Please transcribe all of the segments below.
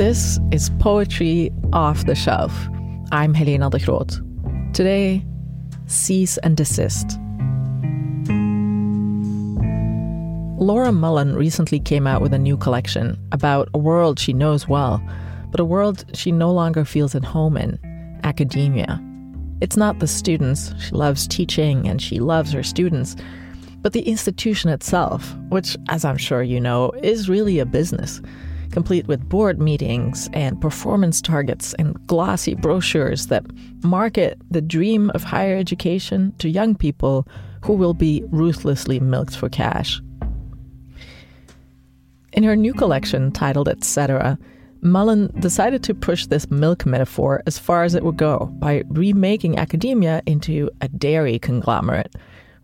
This is Poetry Off the Shelf. I'm Helena de Groot. Today, cease and desist. Laura Mullen recently came out with a new collection about a world she knows well, but a world she no longer feels at home in academia. It's not the students, she loves teaching and she loves her students, but the institution itself, which, as I'm sure you know, is really a business complete with board meetings and performance targets and glossy brochures that market the dream of higher education to young people who will be ruthlessly milked for cash. In her new collection titled Etc., Mullen decided to push this milk metaphor as far as it would go by remaking academia into a dairy conglomerate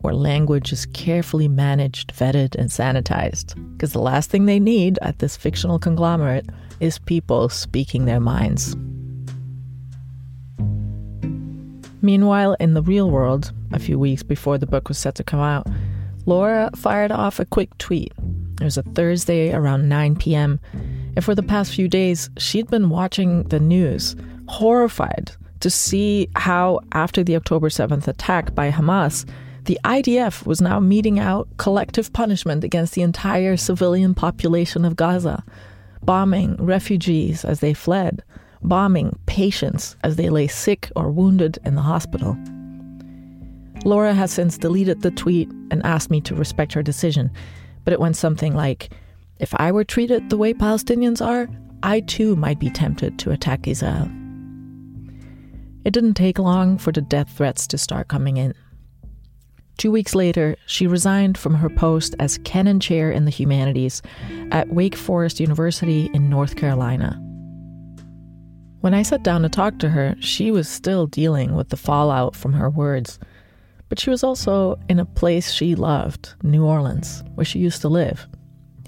where language is carefully managed, vetted, and sanitized. Because the last thing they need at this fictional conglomerate is people speaking their minds. Meanwhile, in the real world, a few weeks before the book was set to come out, Laura fired off a quick tweet. It was a Thursday around 9 p.m., and for the past few days, she'd been watching the news, horrified to see how, after the October 7th attack by Hamas, the IDF was now meting out collective punishment against the entire civilian population of Gaza, bombing refugees as they fled, bombing patients as they lay sick or wounded in the hospital. Laura has since deleted the tweet and asked me to respect her decision, but it went something like If I were treated the way Palestinians are, I too might be tempted to attack Israel. It didn't take long for the death threats to start coming in. Two weeks later, she resigned from her post as Kenan Chair in the Humanities at Wake Forest University in North Carolina. When I sat down to talk to her, she was still dealing with the fallout from her words. But she was also in a place she loved, New Orleans, where she used to live.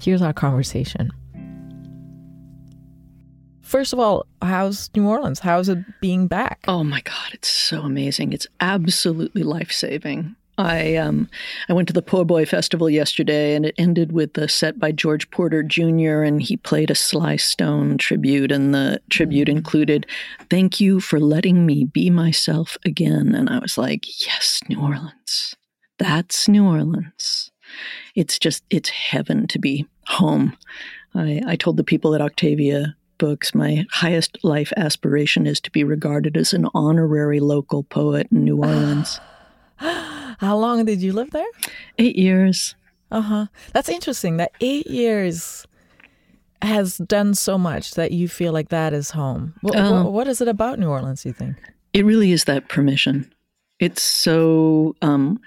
Here's our conversation. First of all, how's New Orleans? How's it being back? Oh my God, it's so amazing. It's absolutely life saving. I um, I went to the Po' Boy Festival yesterday, and it ended with a set by George Porter Jr. and he played a Sly Stone tribute, and the tribute mm-hmm. included "Thank you for letting me be myself again." And I was like, "Yes, New Orleans. That's New Orleans. It's just it's heaven to be home." I, I told the people at Octavia books, my highest life aspiration is to be regarded as an honorary local poet in New Orleans. How long did you live there? Eight years. Uh huh. That's interesting. That eight years has done so much that you feel like that is home. What, um, what is it about New Orleans, you think? It really is that permission. It's so um,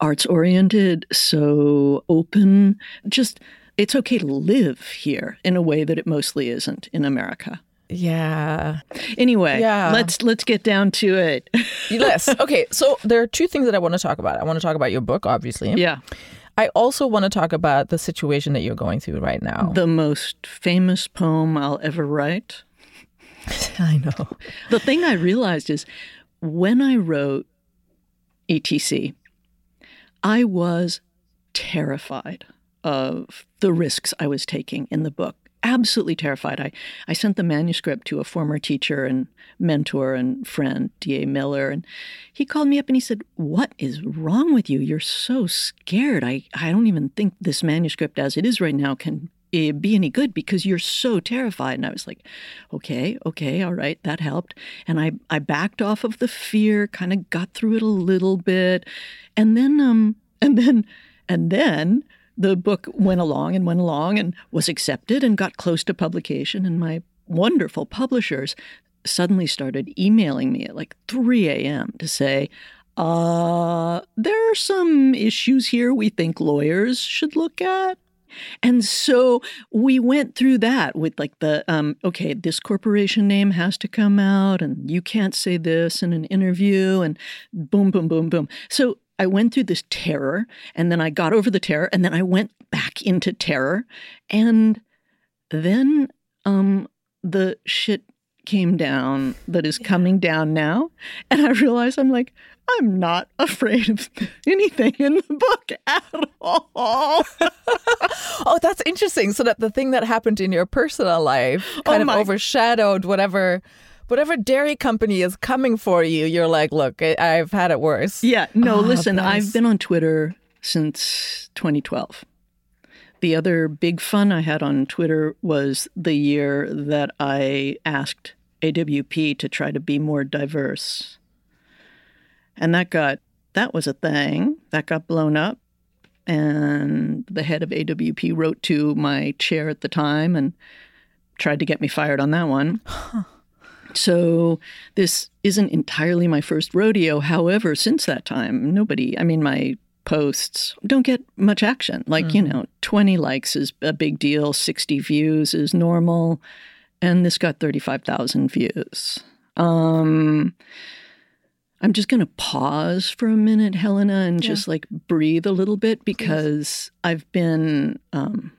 arts oriented, so open. Just, it's okay to live here in a way that it mostly isn't in America. Yeah. Anyway, yeah. let's let's get down to it. yes. Okay. So there are two things that I want to talk about. I want to talk about your book, obviously. Yeah. I also want to talk about the situation that you're going through right now. The most famous poem I'll ever write. I know. The thing I realized is when I wrote ETC, I was terrified of the risks I was taking in the book absolutely terrified. I, I sent the manuscript to a former teacher and mentor and friend, D.A. Miller, and he called me up and he said, What is wrong with you? You're so scared. I, I don't even think this manuscript as it is right now can eh, be any good because you're so terrified. And I was like, okay, okay, all right, that helped. And I, I backed off of the fear, kind of got through it a little bit. And then, um, and then, and then the book went along and went along and was accepted and got close to publication. And my wonderful publishers suddenly started emailing me at like 3 a.m. to say, uh, there are some issues here we think lawyers should look at. And so we went through that with like the um, okay, this corporation name has to come out, and you can't say this in an interview, and boom, boom, boom, boom. So I went through this terror and then I got over the terror and then I went back into terror. And then um, the shit came down that is coming down now. And I realize I'm like, I'm not afraid of anything in the book at all. oh, that's interesting. So that the thing that happened in your personal life kind Oh of overshadowed whatever whatever dairy company is coming for you. You're like, look, I- I've had it worse. Yeah, no, Ah, listen, bless. I've been on Twitter since 2012. The other big fun I had on Twitter was the year that I asked AWP to try to be more diverse. And that got that was a thing. That got blown up. And the head of AWP wrote to my chair at the time and tried to get me fired on that one. So this isn't entirely my first rodeo. However, since that time, nobody, I mean, my posts don't get much action. Like, you know, 20 likes is a big deal, 60 views is normal. And this got 35,000 views. Um, I'm just going to pause for a minute, Helena, and just like breathe a little bit because I've been um,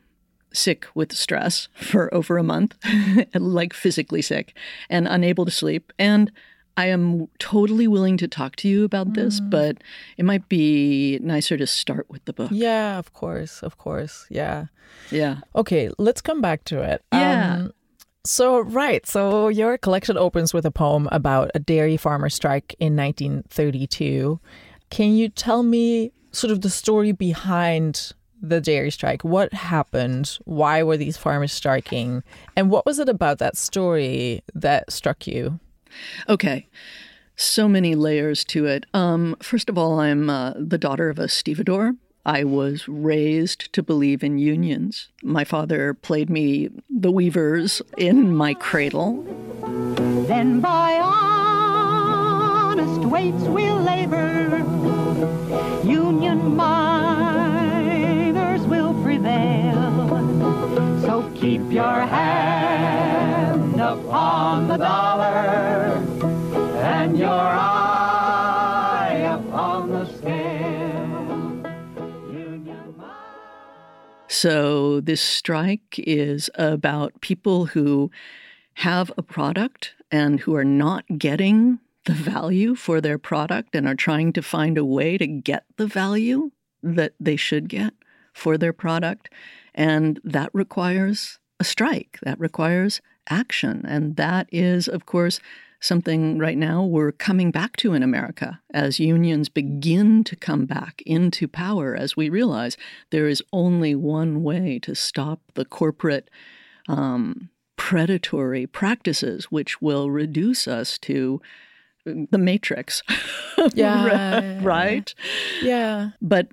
sick with stress for over a month, like physically sick and unable to sleep. And I am totally willing to talk to you about this, but it might be nicer to start with the book. Yeah, of course, of course. Yeah. Yeah. Okay, let's come back to it. Yeah. Um, so, right. So, your collection opens with a poem about a dairy farmer strike in 1932. Can you tell me sort of the story behind the dairy strike? What happened? Why were these farmers striking? And what was it about that story that struck you? Okay. So many layers to it. Um, first of all, I'm uh, the daughter of a stevedore. I was raised to believe in unions. My father played me the weavers in my cradle. Then by honest weights we'll labor. Union miners will prevail. So keep your hand upon the dollar and your eye upon the scale. So, this strike is about people who have a product and who are not getting the value for their product and are trying to find a way to get the value that they should get for their product. And that requires a strike, that requires action. And that is, of course, something right now we're coming back to in America as unions begin to come back into power, as we realize there is only one way to stop the corporate um, predatory practices, which will reduce us to the matrix. Yeah. right? Yeah. But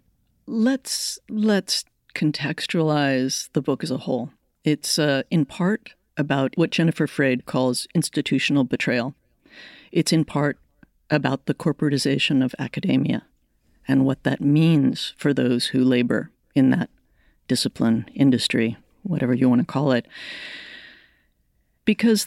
let's let's contextualize the book as a whole. It's uh, in part about what Jennifer Freyd calls institutional betrayal. It's in part about the corporatization of academia and what that means for those who labor in that discipline, industry, whatever you want to call it. Because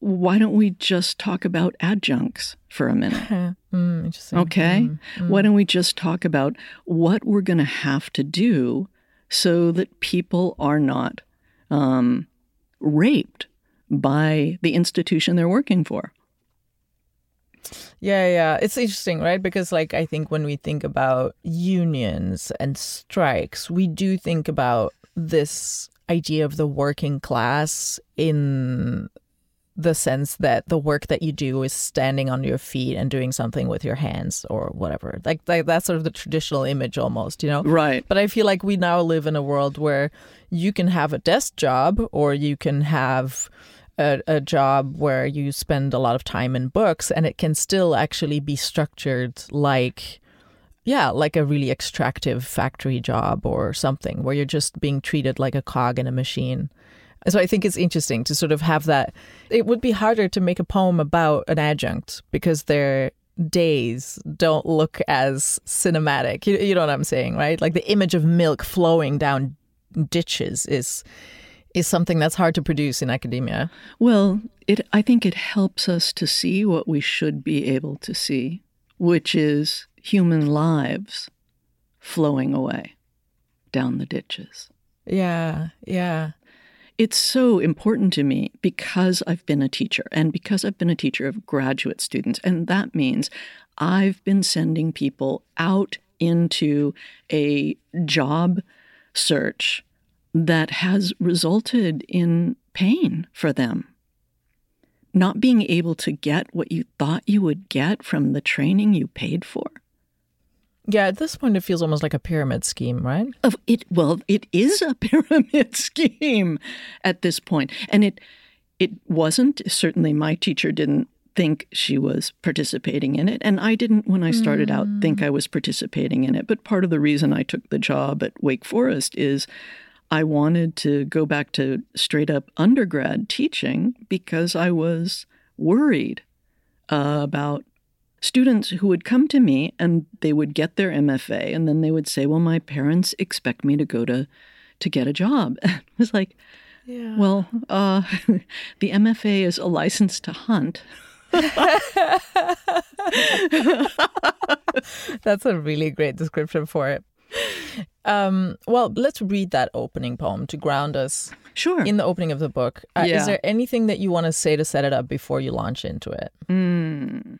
why don't we just talk about adjuncts for a minute? Mm. Okay. Why don't we just talk about what we're going to have to do so that people are not um, raped by the institution they're working for? Yeah, yeah. It's interesting, right? Because, like, I think when we think about unions and strikes, we do think about this idea of the working class in the sense that the work that you do is standing on your feet and doing something with your hands or whatever. Like, like that's sort of the traditional image almost, you know? Right. But I feel like we now live in a world where you can have a desk job or you can have a, a job where you spend a lot of time in books and it can still actually be structured like yeah like a really extractive factory job or something where you're just being treated like a cog in a machine so i think it's interesting to sort of have that it would be harder to make a poem about an adjunct because their days don't look as cinematic you, you know what i'm saying right like the image of milk flowing down ditches is is something that's hard to produce in academia. Well, it I think it helps us to see what we should be able to see, which is human lives flowing away down the ditches. Yeah, yeah. It's so important to me because I've been a teacher and because I've been a teacher of graduate students. And that means I've been sending people out into a job search that has resulted in pain for them. Not being able to get what you thought you would get from the training you paid for. Yeah, at this point, it feels almost like a pyramid scheme, right? Of it, well, it is a pyramid scheme at this point, and it it wasn't. Certainly, my teacher didn't think she was participating in it, and I didn't when I started mm. out think I was participating in it. But part of the reason I took the job at Wake Forest is I wanted to go back to straight up undergrad teaching because I was worried uh, about students who would come to me and they would get their MFA and then they would say, "Well, my parents expect me to go to to get a job." it was like, yeah. "Well, uh, the MFA is a license to hunt." That's a really great description for it. Um, well, let's read that opening poem to ground us. Sure. In the opening of the book, uh, yeah. is there anything that you want to say to set it up before you launch into it? Mm.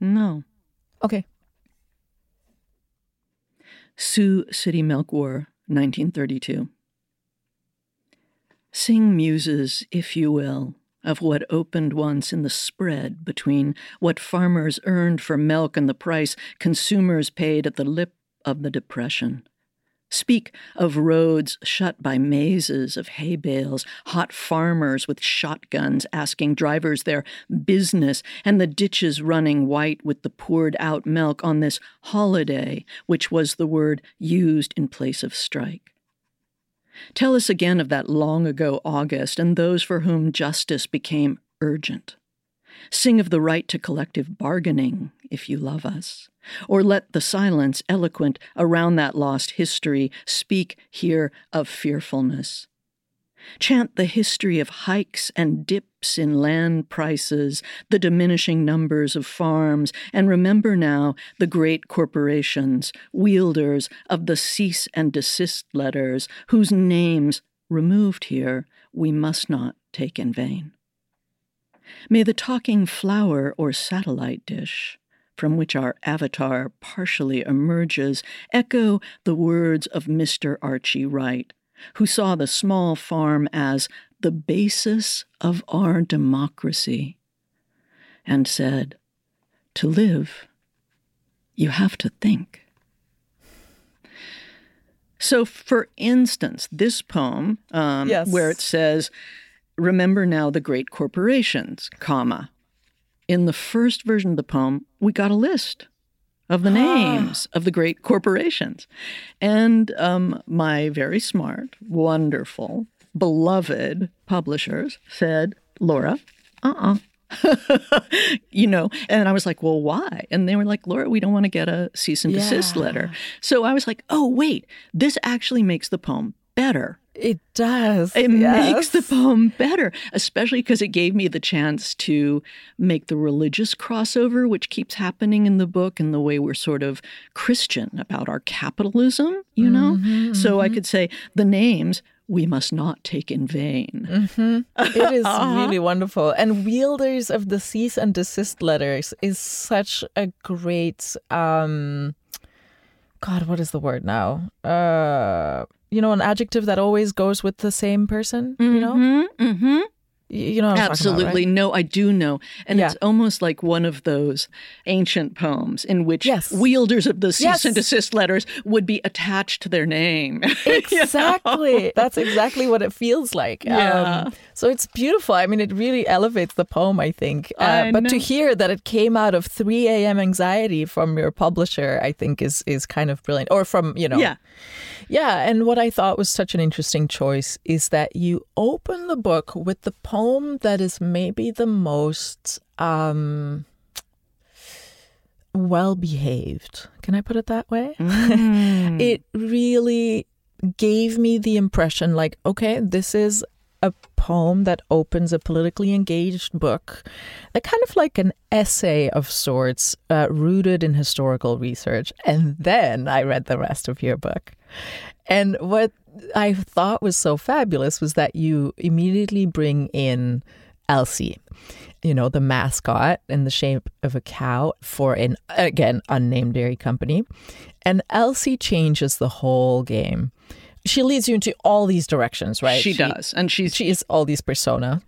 No. Okay. Sioux City Milk War, 1932. Sing muses, if you will, of what opened once in the spread between what farmers earned for milk and the price consumers paid at the lip of the Depression. Speak of roads shut by mazes of hay bales, hot farmers with shotguns asking drivers their business, and the ditches running white with the poured out milk on this holiday, which was the word used in place of strike. Tell us again of that long ago August and those for whom justice became urgent. Sing of the right to collective bargaining, if you love us. Or let the silence eloquent around that lost history speak here of fearfulness. Chant the history of hikes and dips in land prices, the diminishing numbers of farms, and remember now the great corporations, wielders of the cease and desist letters, whose names, removed here, we must not take in vain. May the talking flower or satellite dish, from which our avatar partially emerges, echo the words of Mr. Archie Wright, who saw the small farm as the basis of our democracy, and said, To live, you have to think. So, for instance, this poem, um, yes. where it says, Remember now the great corporations, comma. In the first version of the poem, we got a list of the names of the great corporations. And um, my very smart, wonderful, beloved publishers said, Laura, uh uh-uh. uh you know, and I was like, well, why? And they were like, Laura, we don't want to get a cease and desist yeah. letter. So I was like, oh, wait, this actually makes the poem better it does. It yes. makes the poem better, especially because it gave me the chance to make the religious crossover, which keeps happening in the book, and the way we're sort of Christian about our capitalism, you know? Mm-hmm, so mm-hmm. I could say the names we must not take in vain. Mm-hmm. It is really wonderful. And Wielders of the Cease and Desist letters is such a great. Um, God, what is the word now? Uh, you know, an adjective that always goes with the same person, you know? Mm-hmm. mm-hmm. You know Absolutely. About, right? No, I do know. And yeah. it's almost like one of those ancient poems in which yes. wielders of the cease yes. and desist letters would be attached to their name. Exactly. you know? That's exactly what it feels like. Yeah. Um, so it's beautiful. I mean, it really elevates the poem, I think. Uh, I but to hear that it came out of 3 a.m. anxiety from your publisher, I think is is kind of brilliant. Or from, you know. Yeah. Yeah. And what I thought was such an interesting choice is that you open the book with the poem that is maybe the most um, well behaved. Can I put it that way? Mm. it really gave me the impression like, okay, this is a poem that opens a politically engaged book, a kind of like an essay of sorts, uh, rooted in historical research. And then I read the rest of your book. And what I thought was so fabulous was that you immediately bring in Elsie, you know, the mascot in the shape of a cow for an, again, unnamed dairy company. And Elsie changes the whole game. She leads you into all these directions, right? She, does. And she's She is all these persona.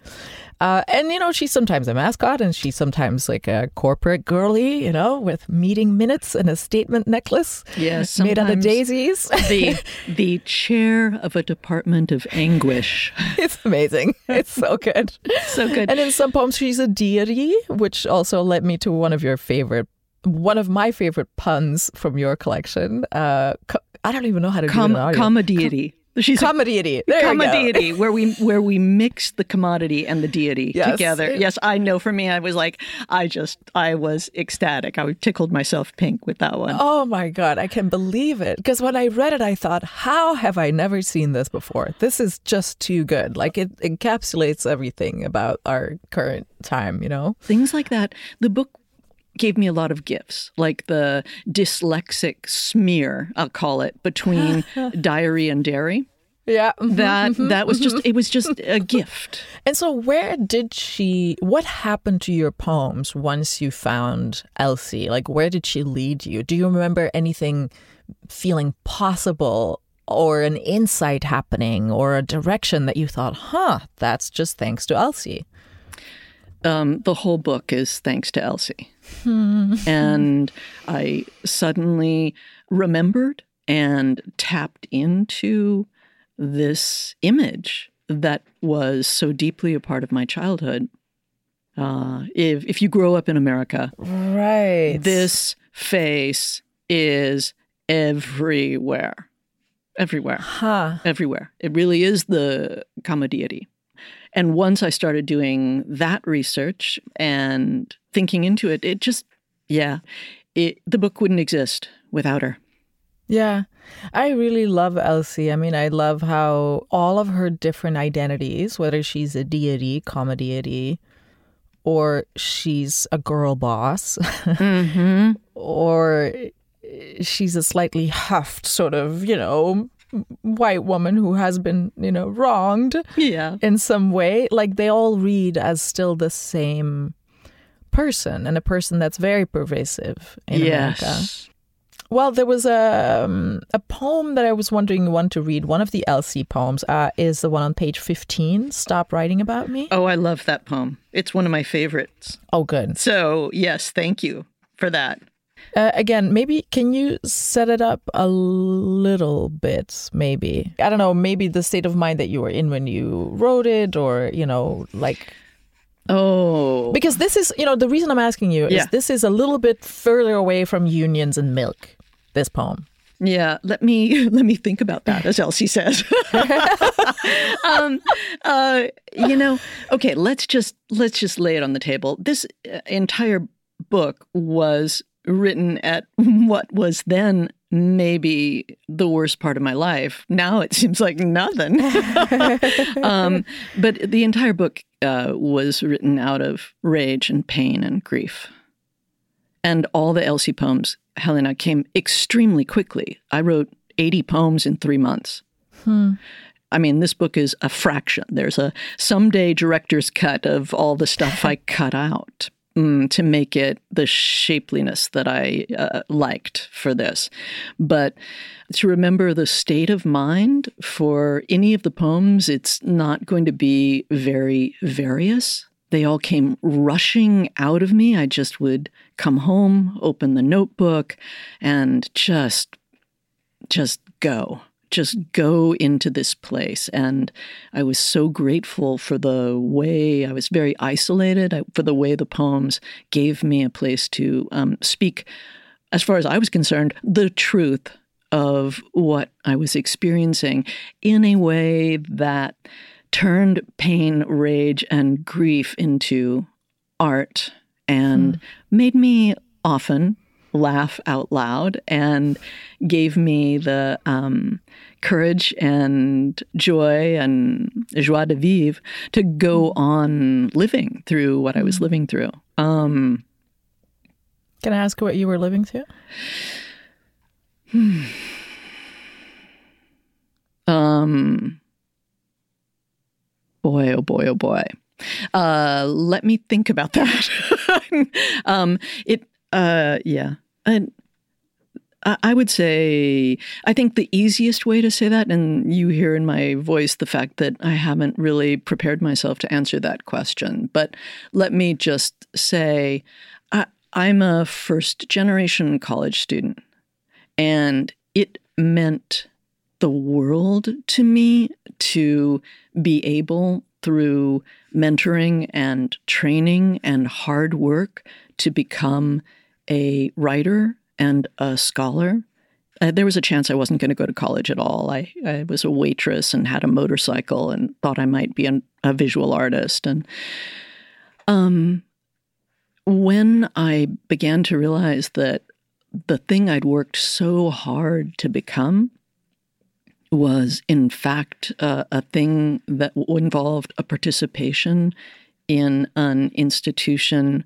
Uh, and, you know, she's sometimes a mascot and she's sometimes like a corporate girly, you know, with meeting minutes and a statement necklace yes, made out of daisies. the the chair of a department of anguish. it's amazing. It's so good. So good. And in some poems, she's a deity, which also led me to one of your favorite, one of my favorite puns from your collection. Uh, I don't even know how to Com- do it in audio. comma deity. She's deity. There comma you go. deity, where we where we mix the commodity and the deity Yes. together. Yes, I know. For me, I was like, I just, I was ecstatic. I tickled myself pink with that one. Oh my God, I can believe it. Because when I read it, I thought, how have I never seen this before? This is just too good. Like it encapsulates everything about our current time, you know? Things like that. The book gave me a lot of gifts, like the dyslexic smear, I'll call it, between diary and dairy. Yeah. Mm-hmm, that mm-hmm, that was just mm-hmm. it was just a gift. And so, where did she, what happened to your poems once you found Elsie? Like, where did she lead you? Do you remember anything feeling possible or an insight happening or a direction that you thought, huh, that's just thanks to Elsie? Um, the whole book is thanks to Elsie. and I suddenly remembered and tapped into this image that was so deeply a part of my childhood. Uh, if, if you grow up in America, Right. this face is everywhere. Everywhere Huh. everywhere. It really is the comma deity. And once I started doing that research and thinking into it, it just, yeah, it, the book wouldn't exist without her. Yeah. I really love Elsie. I mean, I love how all of her different identities, whether she's a deity, comma deity, or she's a girl boss, Mm-hmm. or she's a slightly huffed sort of, you know, white woman who has been, you know, wronged Yeah. in some way. Like they all read as still the same person and a person that's very pervasive in America. yes. Well, there was a um, a poem that I was wondering you want to read. One of the Elsie poems uh, is the one on page fifteen. Stop writing about me. Oh, I love that poem. It's one of my favorites. Oh, good. So, yes, thank you for that. Uh, again, maybe can you set it up a little bit? Maybe I don't know. Maybe the state of mind that you were in when you wrote it, or you know, like Oh, because this is you know the reason I'm asking you is this is a little bit further away from unions and milk. This poem. Yeah, let me let me think about that, as Elsie says. um, uh, you know, okay, let's just let's just lay it on the table. This uh, entire book was written at what was then maybe the worst part of my life. Now it seems like nothing. um, but the entire book uh, was written out of rage and pain and grief. And all the Elsie poems, Helena, came extremely quickly. I wrote 80 poems in three months. I mean, this book is a fraction. There's a someday director's cut of all the stuff I cut out mm, to make it the shapeliness that I uh, liked for this. But to remember the state of mind for any of the poems, it's not going to be very various. They all came rushing out of me. I just would come home, open the notebook, and just just go just go into this place. And i was so grateful for the way i was very isolated I, for the way the poems gave me a place to um, speak. As far as i was concerned the truth of what i was experiencing in a way that turned pain rage and grief into art and made me often laugh out loud and gave me the um, courage and joy and joie de vivre to go on living through what I was living through. Um, Can I ask what you were living through? Um, boy, oh boy, oh boy. Uh, let me think about that. um, it, uh, yeah. And I would say, I think the easiest way to say that, and you hear in my voice the fact that I haven't really prepared myself to answer that question, but let me just say, I, I'm a first generation college student, and it meant the world to me to be able through mentoring and training and hard work to become a writer and a scholar. Uh, there was a chance I wasn't going to go to college at all. I, I, was a waitress and had a motorcycle and thought I might be an, a visual artist. And um, when I began to realize that the thing I'd worked so hard to become was, in fact, uh, a thing that involved a participation in an institution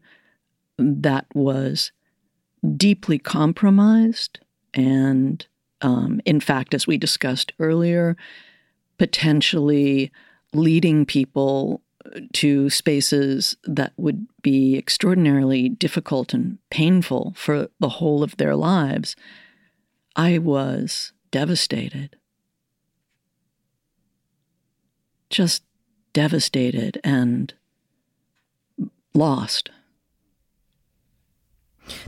that was deeply compromised and, um, in fact, as we discussed earlier, potentially leading people to spaces that would be extraordinarily difficult and painful for the whole of their lives, I was devastated. Just devastated and lost.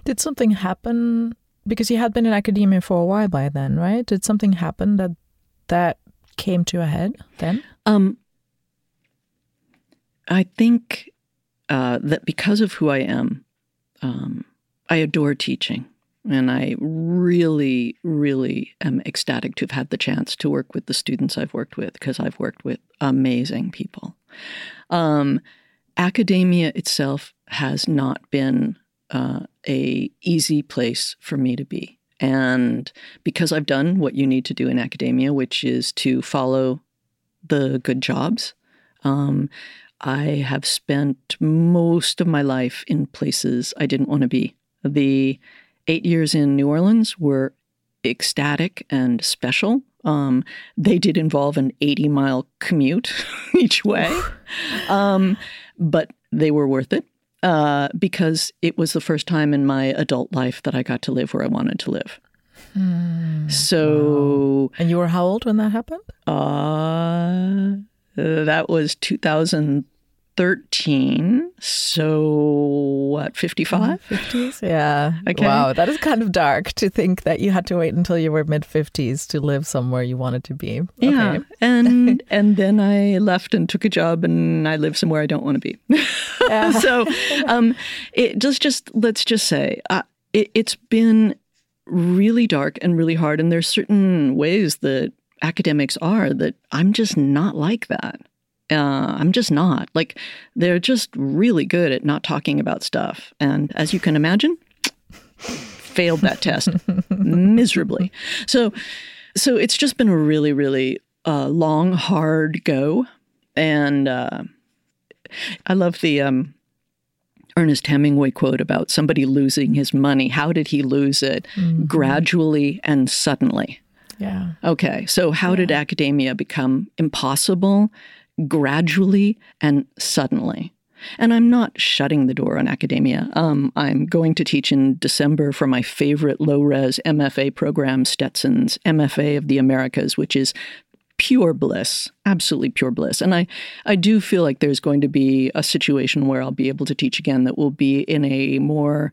Did something happen because you had been in academia for a while by then, right? Did something happen that that came to a head then? Um, I think uh, that because of who I am, um, I adore teaching. And I really, really am ecstatic to have had the chance to work with the students I've worked with because I've worked with amazing people. Um, academia itself has not been uh, a easy place for me to be. And because I've done what you need to do in academia, which is to follow the good jobs, um, I have spent most of my life in places I didn't want to be. The eight years in New Orleans were ecstatic and special. Um, they did involve an 80 mile commute each way, um, but they were worth it uh, because it was the first time in my adult life that I got to live where I wanted to live. Hmm. So, and you were how old when that happened? Uh, that was 2000 13. So, what, 55? 50s? Yeah. Okay. Wow. That is kind of dark to think that you had to wait until you were mid 50s to live somewhere you wanted to be. Okay. Yeah. And, and then I left and took a job and I live somewhere I don't want to be. Yeah. so, um, it just, just, let's just say, uh, it, it's been really dark and really hard. And there's certain ways that academics are that I'm just not like that. Uh, I'm just not. Like, they're just really good at not talking about stuff. And as you can imagine, failed that test miserably. So, so it's just been a really, really uh, long, hard go. And uh, I love the um, Ernest Hemingway quote about somebody losing his money. How did he lose it? Mm-hmm. Gradually and suddenly. Yeah. Okay. So, how yeah. did academia become impossible gradually and suddenly. And I'm not shutting the door on academia. Um, I'm going to teach in December for my favorite low res MFA program, Stetson's MFA of the Americas, which is pure bliss, absolutely pure bliss. And I, I do feel like there's going to be a situation where I'll be able to teach again that will be in a more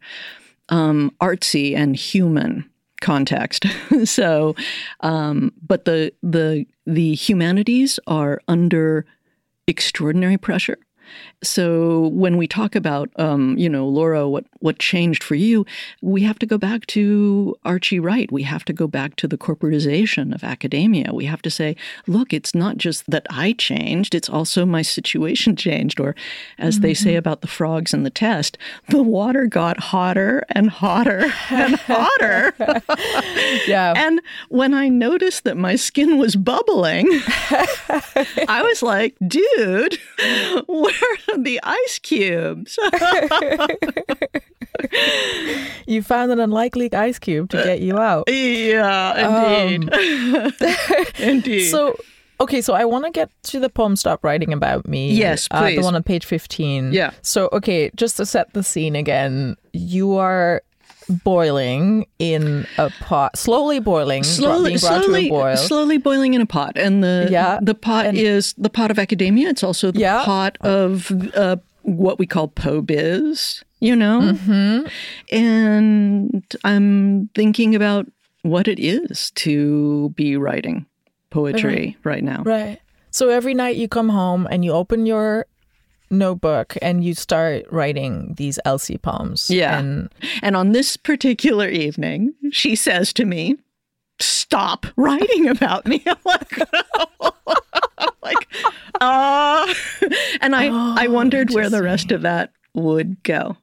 um, artsy and human context. so, um, but the the the humanities are under extraordinary pressure. So when we talk about, um, you know, Laura, what what changed for you, we have to go back to Archie Wright. We have to go back to the corporatization of academia. We have to say, look, it's not just that I changed; it's also my situation changed. Or, as mm-hmm. they say mm-hmm. about the frogs in the test, the water got hotter and hotter and hotter. yeah. And when I noticed that my skin was bubbling, I was like, dude, where the ice cubes. you found an unlikely ice cube to get you out. Yeah, indeed. indeed. So, okay, so I want to get to the poem "Stop Writing About Me." Yes, uh, the one on page fifteen. Yeah. So, okay, just to set the scene again, you are boiling in a pot, slowly boiling, slowly, slowly, boil. slowly boiling in a pot, and the Yeah, the pot and- is the pot of academia. It's also the Yeah. pot of uh, what we call po biz. You know, mm-hmm. and I'm thinking about what it is to be writing poetry right now. Right. So every night you come home and you open your notebook and you start writing these Elsie poems. Yeah. And And on this particular evening, she says to me, Stop writing about me. I'm like, like uh, and I, I Oh, wondered where the rest of that would go.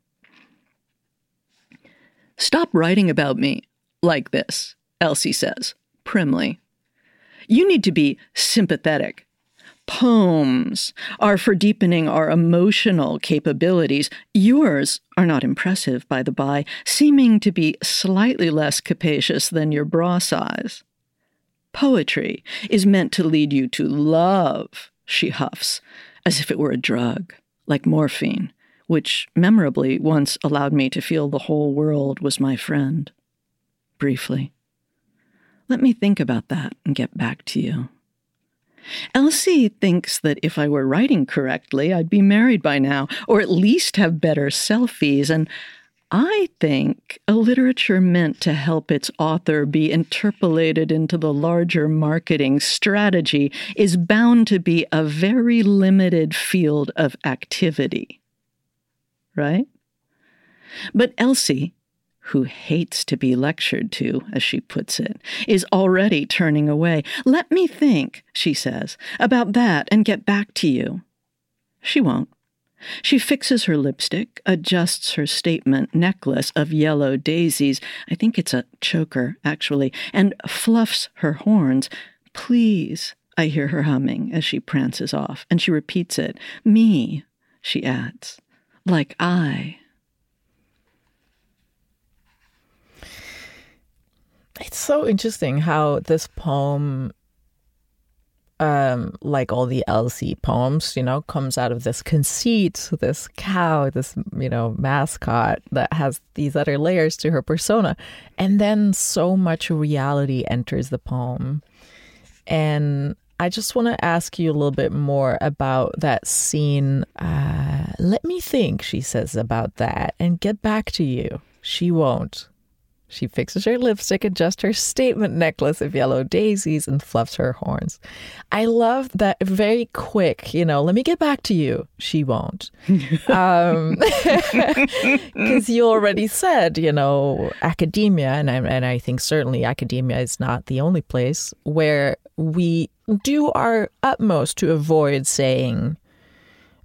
Stop writing about me like this, Elsie says, primly. You need to be sympathetic. Poems are for deepening our emotional capabilities. Yours are not impressive, by the by, seeming to be slightly less capacious than your bra size. Poetry is meant to lead you to love, she huffs, as if it were a drug, like morphine, which memorably once allowed me to feel the whole world was my friend. Briefly. Let me think about that and get back to you. Elsie thinks that if I were writing correctly, I'd be married by now, or at least have better selfies. And I think a literature meant to help its author be interpolated into the larger marketing strategy is bound to be a very limited field of activity. Right? But Elsie, who hates to be lectured to, as she puts it, is already turning away. Let me think, she says, about that and get back to you. She won't. She fixes her lipstick, adjusts her statement necklace of yellow daisies, I think it's a choker, actually, and fluffs her horns. Please, I hear her humming as she prances off, and she repeats it. Me, she adds, like I. it's so interesting how this poem, um, like all the Elsie poems, you know, comes out of this conceit, this cow, this, you know, mascot that has these other layers to her persona. And then so much reality enters the poem. And I just want to ask you a little bit more about that scene. Uh, let me think, she says about that, and get back to you. She won't. She fixes her lipstick, adjusts her statement necklace of yellow daisies, and fluffs her horns. I love that very quick, you know, let me get back to you. She won't. Um, because you already said, you know, academia, and I, and I think certainly academia is not the only place where we do our utmost to avoid saying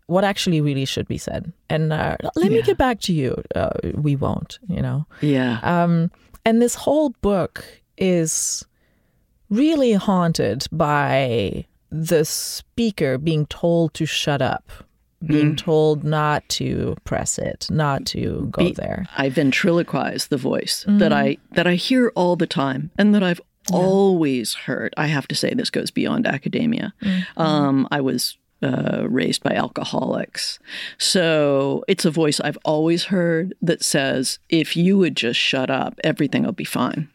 what actually really should be said. And uh, let me get back to you. Uh, we won't, you know. Yeah. Um, and this whole book is really haunted by the speaker being told to shut up, being told not to press it, not to go Be- there. I ventriloquize the voice that I that I hear all the time and that I've always heard. I have to say this goes beyond academia. Um, I was uh, raised by alcoholics, so it's a voice I've always heard that says, "If you would just shut up, everything will be fine."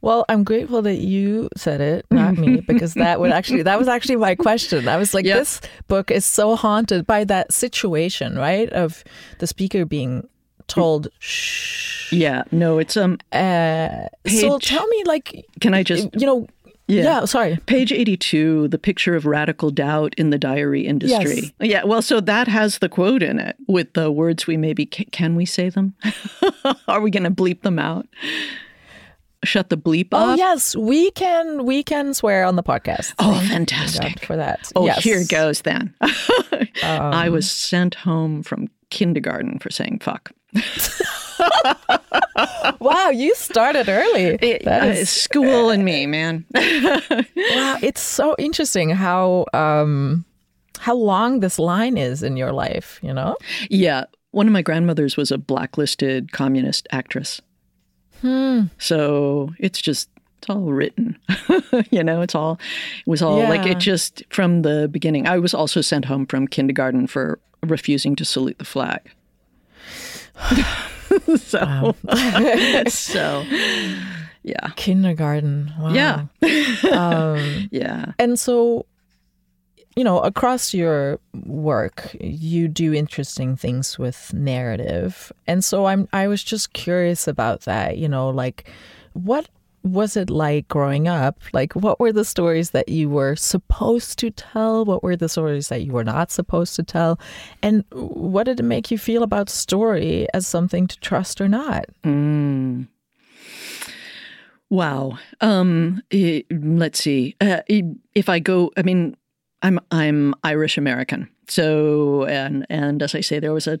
Well, I'm grateful that you said it, not me, because that would actually that was actually my question. I was like, Yep. this book is so haunted by that situation, right? Of the speaker being told shh. Yeah, no, it's um. Uh, so tell me, like, Can I just you know, Yeah. yeah sorry. Page 82, the picture of radical doubt in the diary industry. Yeah, well, so that has the quote in it with the words we maybe, ca- can we say them? Are we going to bleep them out? Shut the bleep off. Oh up? yes, we can we can swear on the podcast. Oh, fantastic. For that. Oh, Yes. Um, here goes then. I was sent home from kindergarten for saying fuck. Wow, you started early. That Uh, school and me, man. wow, it's so interesting how um how long this line is in your life. You know. yeah. one of my grandmothers was a blacklisted communist actress. Hmm. So it's just it's all written. you know, it's all it was all like it just from the beginning. I was also sent home from kindergarten for refusing to salute the flag. so so yeah. Kindergarten. Wow. Yeah. Um, Yeah. and so, you know, across your work, you do interesting things with narrative. And so I'm I was just curious about that, you know, like what was it like growing up? Like what were the stories that you were supposed to tell? What were the stories that you were not supposed to tell? And what did it make you feel about story as something to trust or not? Mm. Wow. Um, eh, let's see. Uh, if I go, I mean, I'm I'm Irish American. So and and as I say, there was a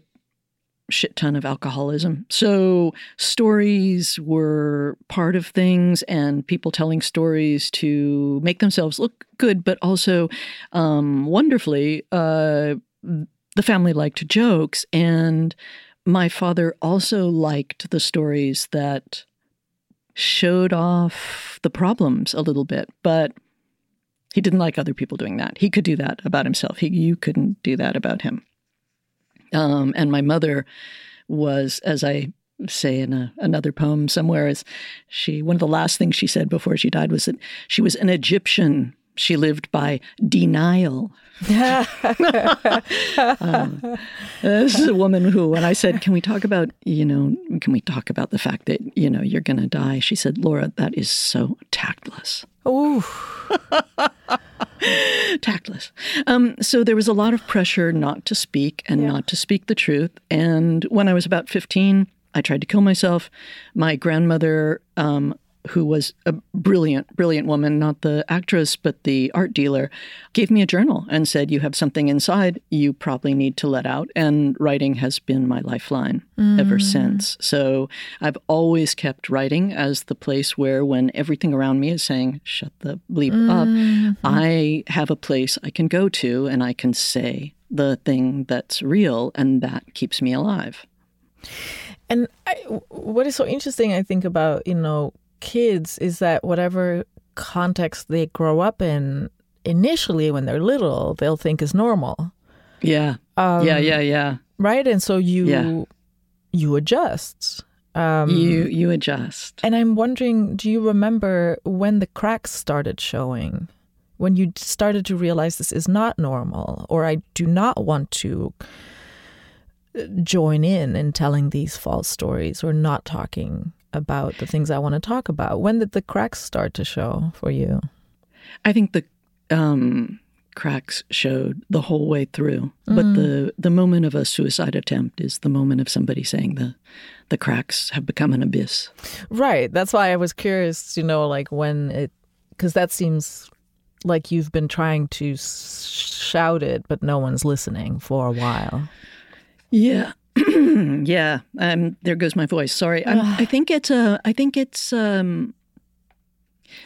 shit ton of alcoholism. So stories were part of things, and people telling stories to make themselves look good, but also um, wonderfully. Uh, the family liked jokes, and my father also liked the stories that showed off the problems a little bit, but he didn't like other people doing that. He could do that about himself. He, you couldn't do that about him. Um, and my mother was, as I say in a, another poem somewhere, is she one of the last things she said before she died was that she was an Egyptian. She lived by denial. Um, this is a woman who, when I said, "Can we talk about, you know, can we talk about the fact that you know you're going to die?" She said, "Laura, that is so tactless." Ooh. tactless. Um, so there was a lot of pressure not to speak and not to speak the truth. And when I was about 15, I tried to kill myself. My grandmother, um, who was a brilliant, brilliant woman, not the actress, but the art dealer, gave me a journal and said, You have something inside you probably need to let out. And writing has been my lifeline ever mm. since. So I've always kept writing as the place where, when everything around me is saying, Shut the bleep up, mm-hmm. I have a place I can go to and I can say the thing that's real, and that keeps me alive. And I, what is so interesting, I think, about, you know, kids is that whatever context they grow up in, initially when they're little, they'll think is normal, Yeah. yeah, yeah, yeah. right? And so you Yeah. you adjust. Um, you you adjust. and I'm wondering, do you remember when the cracks started showing? When you started to realize this is not normal, or I do not want to uh, join in in telling these false stories or not talking about the things I want to talk about. When did the cracks start to show for you? I think the um, cracks showed the whole way through, but the the moment of a suicide attempt is the moment of somebody saying the the cracks have become an abyss. Right. That's why I was curious, you know, like when it, because that seems like you've been trying to shout it, but no one's listening for a while. Yeah. yeah, um, there goes my voice. Sorry, I'm, think it's a. I think it's um,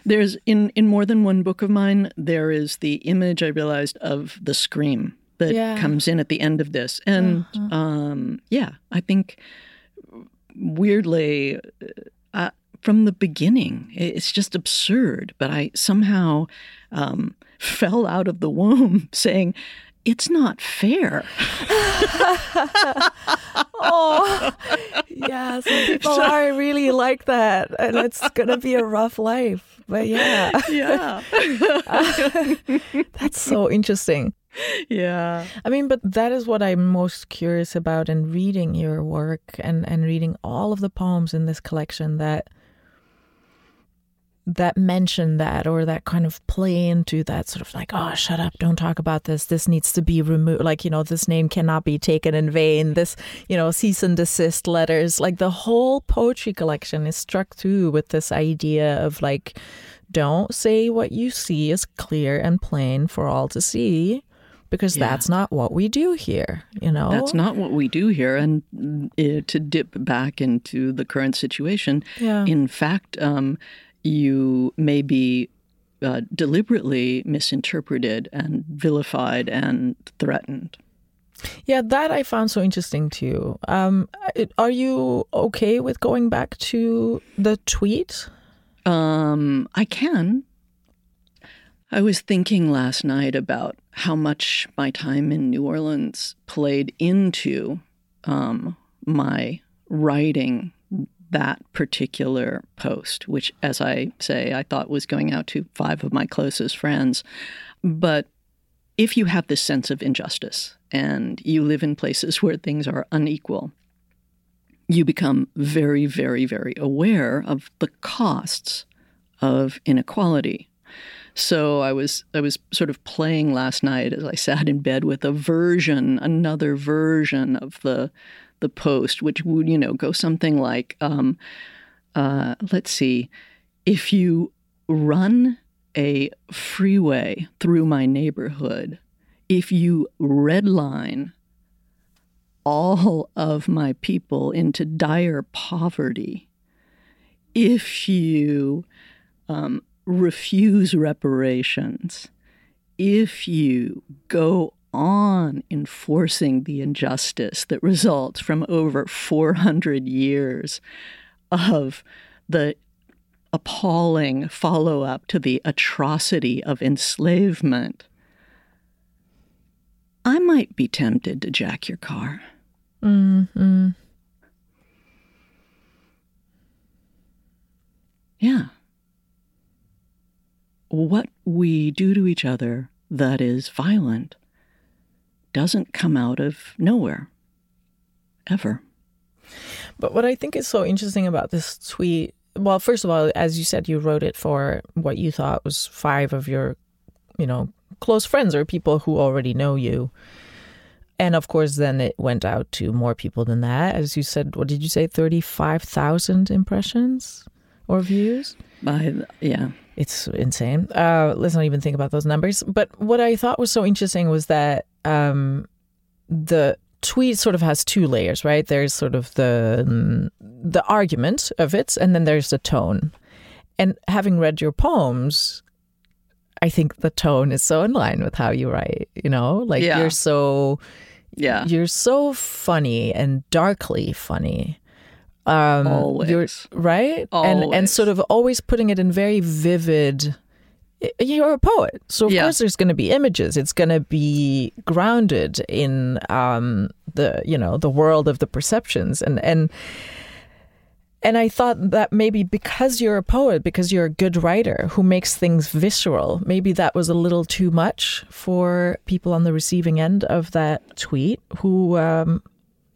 there's in in more than one book of mine. There is the image I realized of the scream that Yeah. comes in at the end of this, and um, yeah, I think weirdly uh, from the beginning, it's just absurd. But I somehow um, fell out of the womb saying. It's not fair. Oh, yeah. Some people are really like that, and it's gonna be a rough life. But yeah, Yeah. that's so interesting. Yeah. I mean, but that is what I'm most curious about in reading your work and and reading all of the poems in this collection that that mention that or that kind of play into that sort of like oh shut up don't talk about this this needs to be removed like you know this name cannot be taken in vain this you know cease and desist letters like the whole poetry collection is struck through with this idea of like don't say what you see is clear and plain for all to see because Yeah. that's not what we do here you know That's not what we do here. And uh, to dip back into the current situation, Yeah. in fact, um, you may be uh, deliberately misinterpreted and vilified and threatened. Yeah, that I found so interesting too. Um, it- are you okay with going back to the tweet? Um, I can. I was thinking last night about how much my time in New Orleans played into um, my writing that particular post, which, as I say, I thought was going out to five of my closest friends. But if you have this sense of injustice and you live in places where things are unequal, you become very, very, very aware of the costs of inequality. So I was I was sort of playing last night as I sat in bed with a version, another version of the the post, which would you know go something like, um, uh, let's see, if you run a freeway through my neighborhood, if you redline all of my people into dire poverty, if you um, refuse reparations, if you go on enforcing the injustice that results from over 400 years of the appalling follow up to the atrocity of enslavement, I might be tempted to jack your car. Mm-hmm. Yeah. What we do to each other that is violent doesn't come out of nowhere. Ever. But what I think is so interesting about this tweet, well, first of all, as you said, you wrote it for what you thought was five of your, you know, close friends or people who already know you. And of course, then it went out to more people than that. As you said, what did you say? 35,000 impressions or views? By yeah. It's insane. Uh, let's not even think about those numbers. But what I thought was so interesting was that um, the tweet sort of has two layers, right? There's sort of the um, the argument of it, and then there's the tone. And having read your poems, I think the tone is so in line with how you write. You know, like Yeah. you're so Yeah. you're so funny and darkly funny. Um, Always. You're, right? And and sort of always putting it in very vivid. You're a poet, so of Yeah. course there's going to be images. It's going to be grounded in um, the you know the world of the perceptions, and and and I thought that maybe because you're a poet, because you're a good writer who makes things visceral, maybe that was a little too much for people on the receiving end of that tweet. Who um,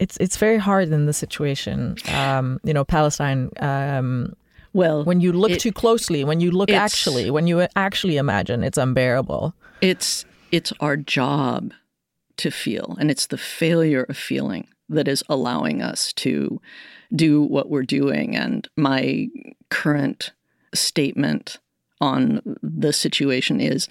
it's it's very hard in the situation. Um, you know, Palestine. Um, Well, when you look It- too closely, when you look actually, when you actually imagine, it's unbearable. it's it's our job to feel, and it's the failure of feeling that is allowing us to do what we're doing. And my current statement on the situation is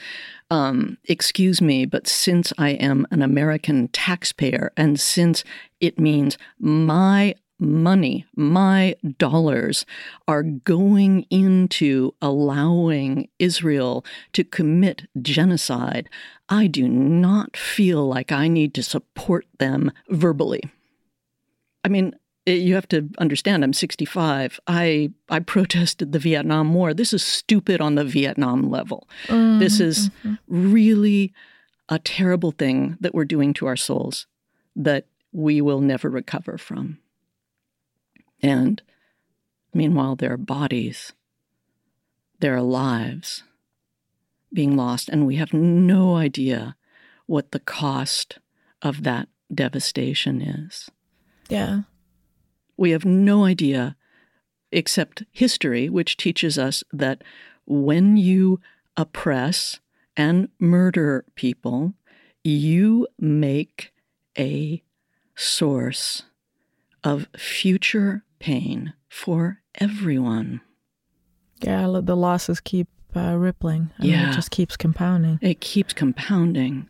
um, excuse me, but since I am an American taxpayer and since it means my money, my dollars are going into allowing Israel to commit genocide, I do not feel like I need to support them verbally. I mean, you have to understand I'm 65. I I protested the Vietnam War. This is stupid on the Vietnam level. This mm-hmm, is mm-hmm. really a terrible thing that we're doing to our souls that we will never recover from. And meanwhile, there are bodies, there are lives being lost, and we have no idea what the cost of that devastation is. Yeah. We have no idea, except history, which teaches us that when you oppress and murder people, you make a source of future pain for everyone. Yeah, the losses keep uh, rippling. I mean, Yeah. it just keeps compounding. It keeps compounding.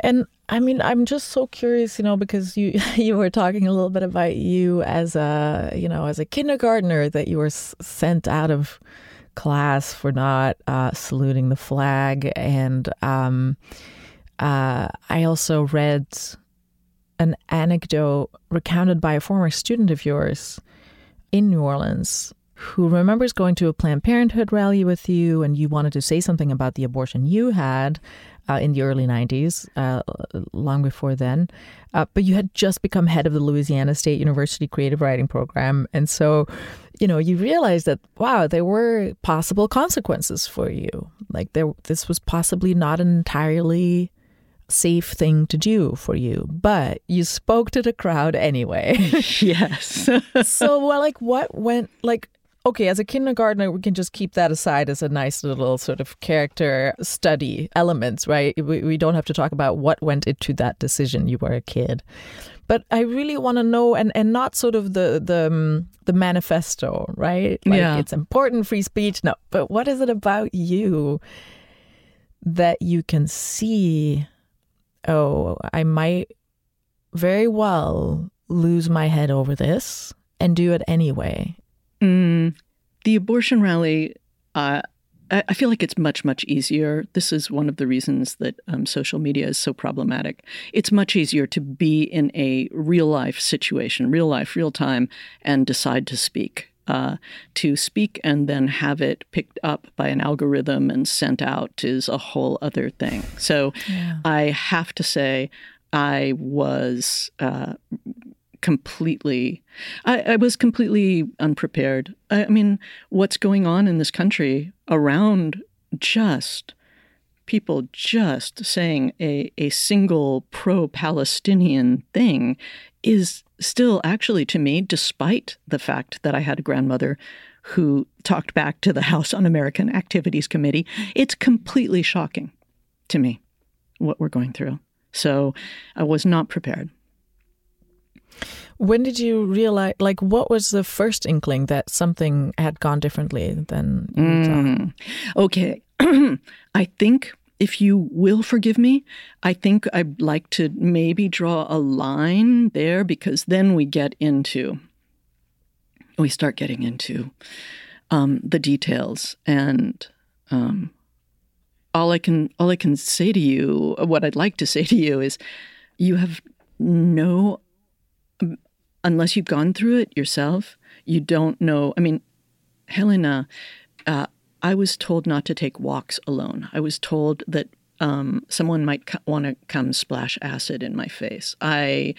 And I mean, I'm just so curious, you know, because you you were talking a little bit about you as a, you know, as a kindergartner that you were s- sent out of class for not uh, saluting the flag, and um, Uh, I also read an anecdote recounted by a former student of yours in New Orleans who remembers going to a Planned Parenthood rally with you and you wanted to say something about the abortion you had uh, in the early 90s, uh, long before then. Uh, but you had just become head of the Louisiana State University Creative Writing Program. And so, you know, you realized that, wow, there were possible consequences for you. Like, there, this was possibly not an entirely safe thing to do for you, but you spoke to the crowd anyway. yes. so, well, like, what went, like, okay, as a kindergartner, we can just keep that aside as a nice little sort of character study elements, right? We, we don't have to talk about what went into that decision. You were a kid. But I really want to know, and, and not sort of the the um, the manifesto, right? Like Yeah. it's important free speech. No, but what is it about you that you can see? Oh, I might very well lose my head over this and do it anyway. Mm, the abortion rally, uh, I, I feel like it's much, much easier. This is one of the reasons that um, social media is so problematic. It's much easier to be in a real life situation, real life, real time, and decide to speak. Uh, to speak and then have it picked up by an algorithm and sent out is a whole other thing. So I have to say, I was uh, completely I, I was completely unprepared. I, I mean what's going on in this country around just people just saying a, a single pro-palestinian thing is still actually to me despite the fact that i had a grandmother who talked back to the house Un-American activities committee it's completely shocking to me what we're going through. So i was not prepared When did you realize, like, what was the first inkling that something had gone differently than you thought? Mm. Okay. I think if you will forgive me, I think I'd like to maybe draw a line there because then we get into, we start getting into um, the details and um, all I can all I can say to you, what I'd like to say to you is, you have no unless you've gone through it yourself, you don't know. I mean, Helena, uh, I was told not to take walks alone. I was told that um, someone might co- want to come splash acid in my face. I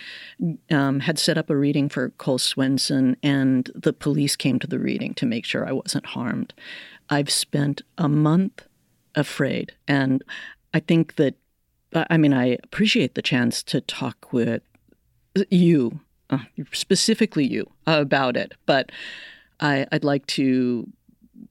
um, had set up a reading for Cole Swensen, and the police came to the reading to make sure I wasn't harmed. I've spent a month afraid, and I think that. I mean, I appreciate the chance to talk with you, uh, specifically you, about it. But I, I'd like to,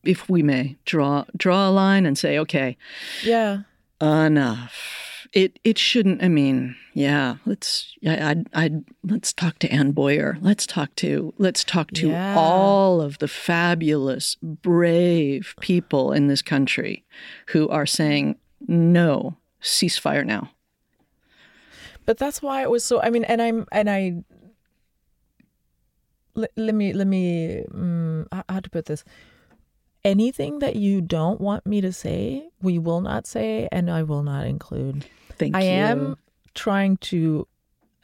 if we may, draw draw a line and say, okay, Yeah. enough. It it shouldn't. I mean, yeah. Let's. I I'd, I'd let's talk to Anne Boyer. Let's talk to let's talk to Yeah. all of the fabulous, brave people in this country who are saying no ceasefire now. But that's why it was so. I mean, and I'm and I. Let, let me let me um, how to put this. Anything that you don't want me to say, we will not say, and I will not include. Thank I you. I am trying to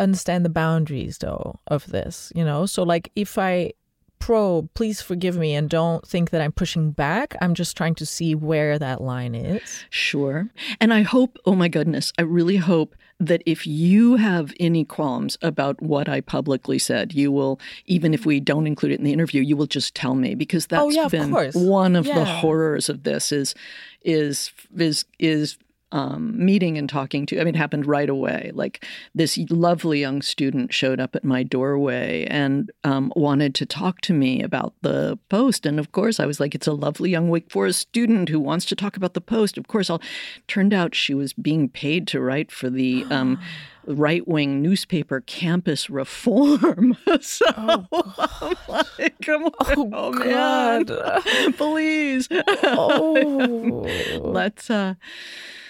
understand the boundaries though of this, you know? So like if I probe, please forgive me and don't think that I'm pushing back. I'm just trying to see where that line is. Sure. And I hope, oh my goodness, I really hope that if you have any qualms about what I publicly said, you will, even if we don't include it in the interview, you will just tell me because oh, that's Oh, yeah, been course. one of the horrors of this is is is is um, meeting and talking to. I mean, it happened right away. Like this lovely young student showed up at my doorway and um, wanted to talk to me about the post. And of course, I was like, "It's a lovely young Wake Forest student who wants to talk about the post." Of course, I'll. Turned out she was being paid to write for the. Um, Right wing newspaper Campus Reform. so I'm like, come on, Oh, man, God. please. Oh. Let's uh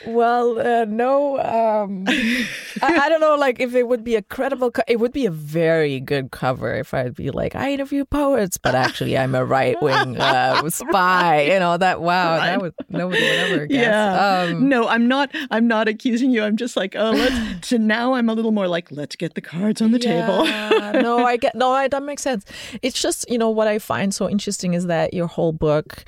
Well, uh, no. Um, I, I don't know. Like, if it would be a credible, co- it would be a very good cover. If I'd be like, I interview poets, but actually, I'm a right wing uh, spy. You know that? Wow, Right. that would nobody would ever guess. Yeah. Um, no, I'm not. I'm not accusing you. I'm just like, oh, let's. so now I'm a little more like, let's get the cards on the table. No, I get no, I, that makes sense. It's just you know what I find so interesting is that your whole book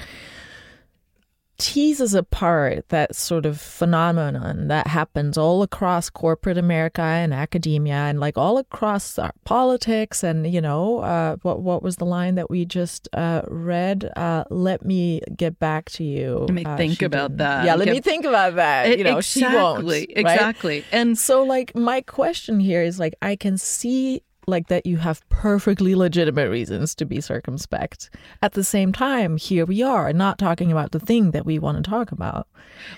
teases apart that sort of phenomenon that happens all across corporate America and academia and like all across our politics and you know uh, what what was the line that we just uh, read? Uh, let me get back to you. Let me Uh, think about that. Yeah, let Get- me think about that. It- you know, she won't. exactly, right? exactly. And So, like, my question here is like, I can see like that you have perfectly legitimate reasons to be circumspect. At the same time, here we are, not talking about the thing that we want to talk about.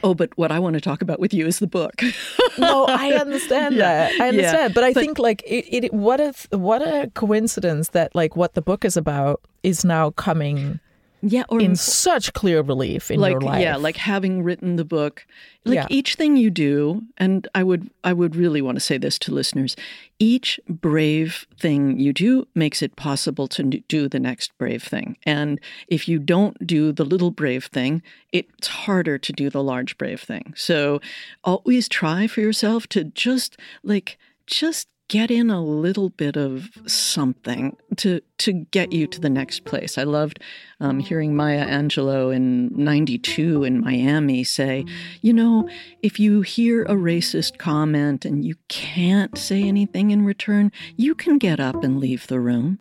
oh, but what I want to talk about with you is the book. No, I understand Yeah, that. I yeah. understand, but I But- think like it, it. What a what a coincidence that like what the book is about is now coming yeah, or in such clear relief in like your life. yeah, like having written the book, like Yeah. each thing you do, and I would I would really want to say this to listeners: each brave thing you do makes it possible to do the next brave thing, and if you don't do the little brave thing, it's harder to do the large brave thing. So always try for yourself to just like just get in a little bit of something to to get you to the next place. I loved um, hearing Maya Angelou in '92 in Miami say, "You know, if you hear a racist comment and you can't say anything in return, you can get up and leave the room."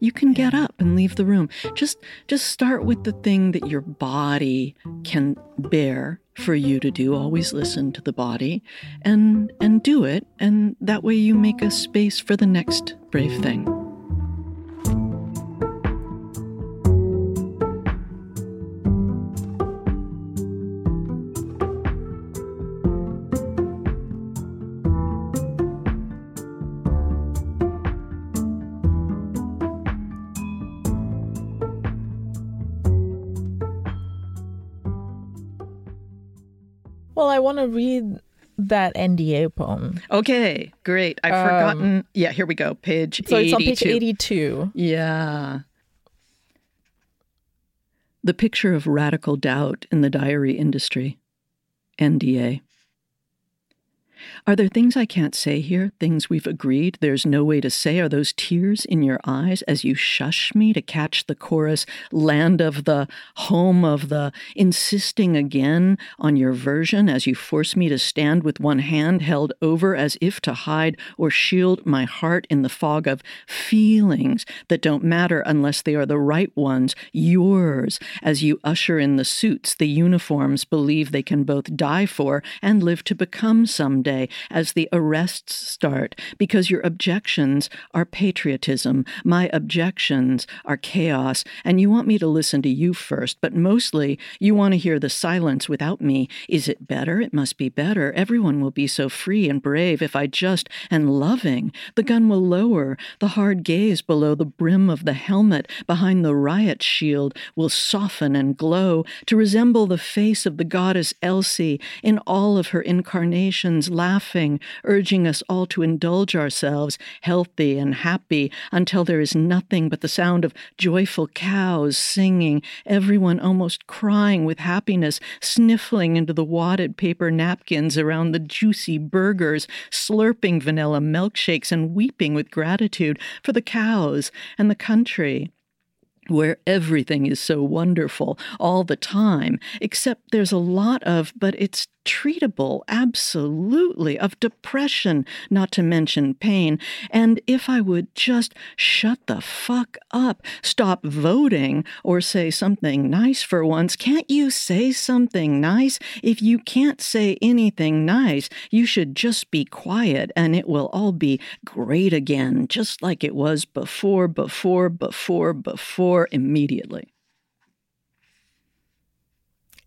You can get up and leave the room. Just just start with the thing that your body can bear for you to do. Always listen to the body and and do it and that way you make a space for the next brave thing. Want to read that NDA poem. Okay, great. I've um, forgotten. Yeah, here we go. Page So 82. it's on page eighty-two. Yeah. The picture of radical doubt in the diary industry. NDA. Are there things I can't say here? Things we've agreed there's no way to say? Are those tears in your eyes as you shush me to catch the chorus, land of the, home of the, insisting again on your version as you force me to stand with one hand held over as if to hide or shield my heart in the fog of feelings that don't matter unless they are the right ones, yours, as you usher in the suits the uniforms believe they can both die for and live to become someday as the arrests start, because your objections are patriotism, my objections are chaos, and you want me to listen to you first, but mostly you want to hear the silence without me. Is it better? It must be better. Everyone will be so free and brave if I just and loving. The gun will lower, the hard gaze below the brim of the helmet behind the riot shield will soften and glow to resemble the face of the goddess Elsie in all of her incarnations, laughing, urging us all to indulge ourselves, healthy and happy, until there is nothing but the sound of joyful cows singing, everyone almost crying with happiness, sniffling into the wadded paper napkins around the juicy burgers, slurping vanilla milkshakes, and weeping with gratitude for the cows and the country where everything is so wonderful all the time, except there's a lot of, but it's treatable, absolutely, of depression, not to mention pain. And if I would just shut the fuck up, stop voting, or say something nice for once, can't you say something nice? If you can't say anything nice, you should just be quiet and it will all be great again, just like it was before, before, before, before, immediately.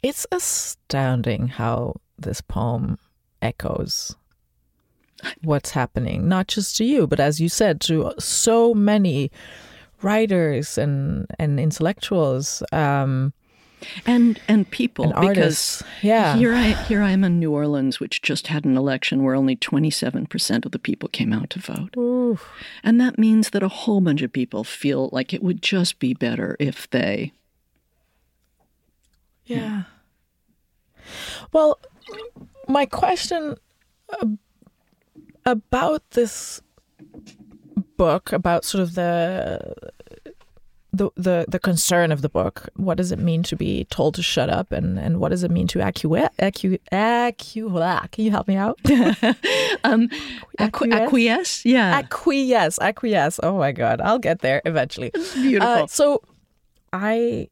It's astounding how this poem echoes what's happening, not just to you, but as you said, to so many writers and, and intellectuals. Um, and and people and because. Yeah. here I here I am in New Orleans, which just had an election where only twenty seven percent of the people came out to vote, Ooh. and that means that a whole bunch of people feel like it would just be better if they. Yeah. Well, my question ab- about this book, about sort of the the the the concern of the book. What does it mean to be told to shut up, and and what does it mean to acquiesce? Accu- accu- Can you help me out? Um, acqui- Acquiesce? acquiesce, yeah, acquiesce, acquiesce. Oh my god, I'll get there eventually. It's beautiful. Uh, so, I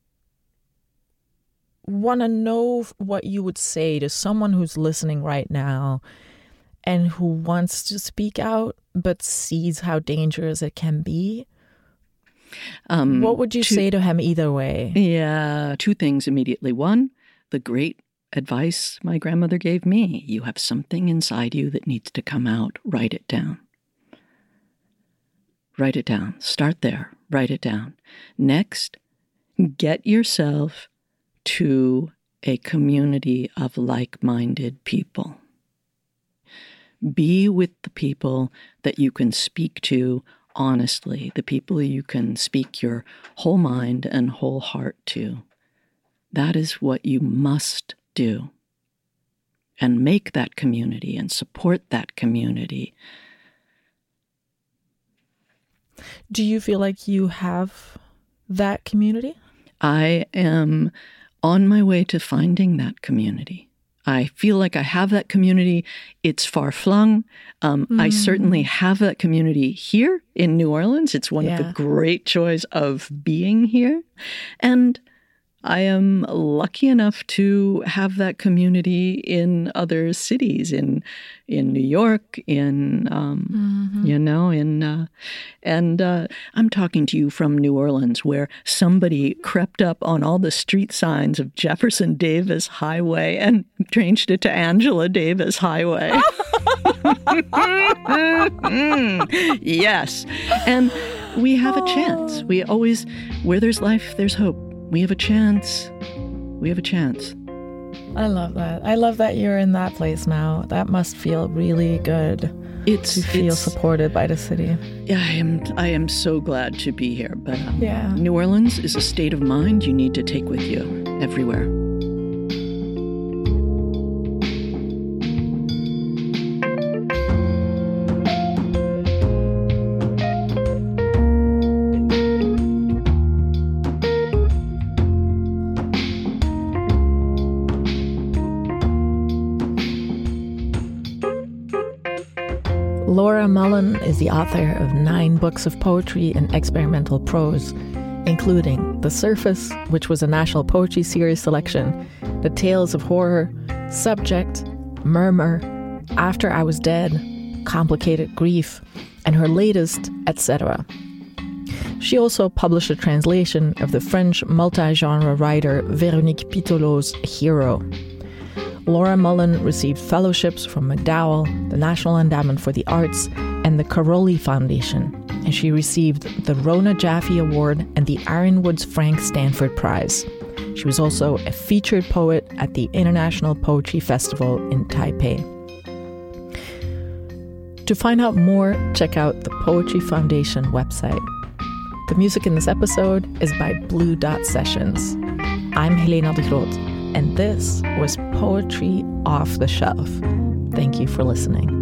want to know what you would say to someone who's listening right now and who wants to speak out but sees how dangerous it can be. um, What would you to- say to him either way? Yeah, two things immediately. One, the great advice my grandmother gave me you have something inside you that needs to come out, write it down. Write it down. Start there, write it down. Next, get yourself to a community of like minded people. Be with the people that you can speak to honestly, the people you can speak your whole mind and whole heart to. That is what you must do. And make that community and support that community. Do you feel like you have that community? I am on my way to finding that community. I feel like I have that community. It's far flung. Um, I certainly have that community here in New Orleans. It's one of the great joys of being here. And I am lucky enough to have that community in other cities, in in New York, in um, you know, in uh, and uh, I'm talking to you from New Orleans, where somebody crept up on all the street signs of Jefferson Davis Highway and changed it to Angela Davis Highway. yes, and we have a chance. We always, where there's life, there's hope. We have a chance. We have a chance. I love that. I love that you're in that place now. That must feel really good It's to feel it's- supported by the city. Yeah, I am. I am so glad to be here. But um, Yeah. New Orleans is a state of mind you need to take with you everywhere. Laura Mullen is the author of nine books of poetry and experimental prose, including The Surface, which was a National Poetry Series selection, The Tales of Horror, Subject, Murmur, After I Was Dead, Complicated Grief, and her latest, etc. She also published a translation of the French multi genre writer Véronique Pittolo's Hero. Laura Mullen received fellowships from MacDowell, the National Endowment for the Arts, and the Caroli Foundation, and she received the Rona Jaffe Award and the Ironwood's Frank Stanford Prize. She was also a featured poet at the International Poetry Festival in Taipei. To find out more, check out the Poetry Foundation website. The music in this episode is by Blue Dot Sessions. I'm Helena de Groot, and this was Poetry Off the Shelf. Thank you for listening.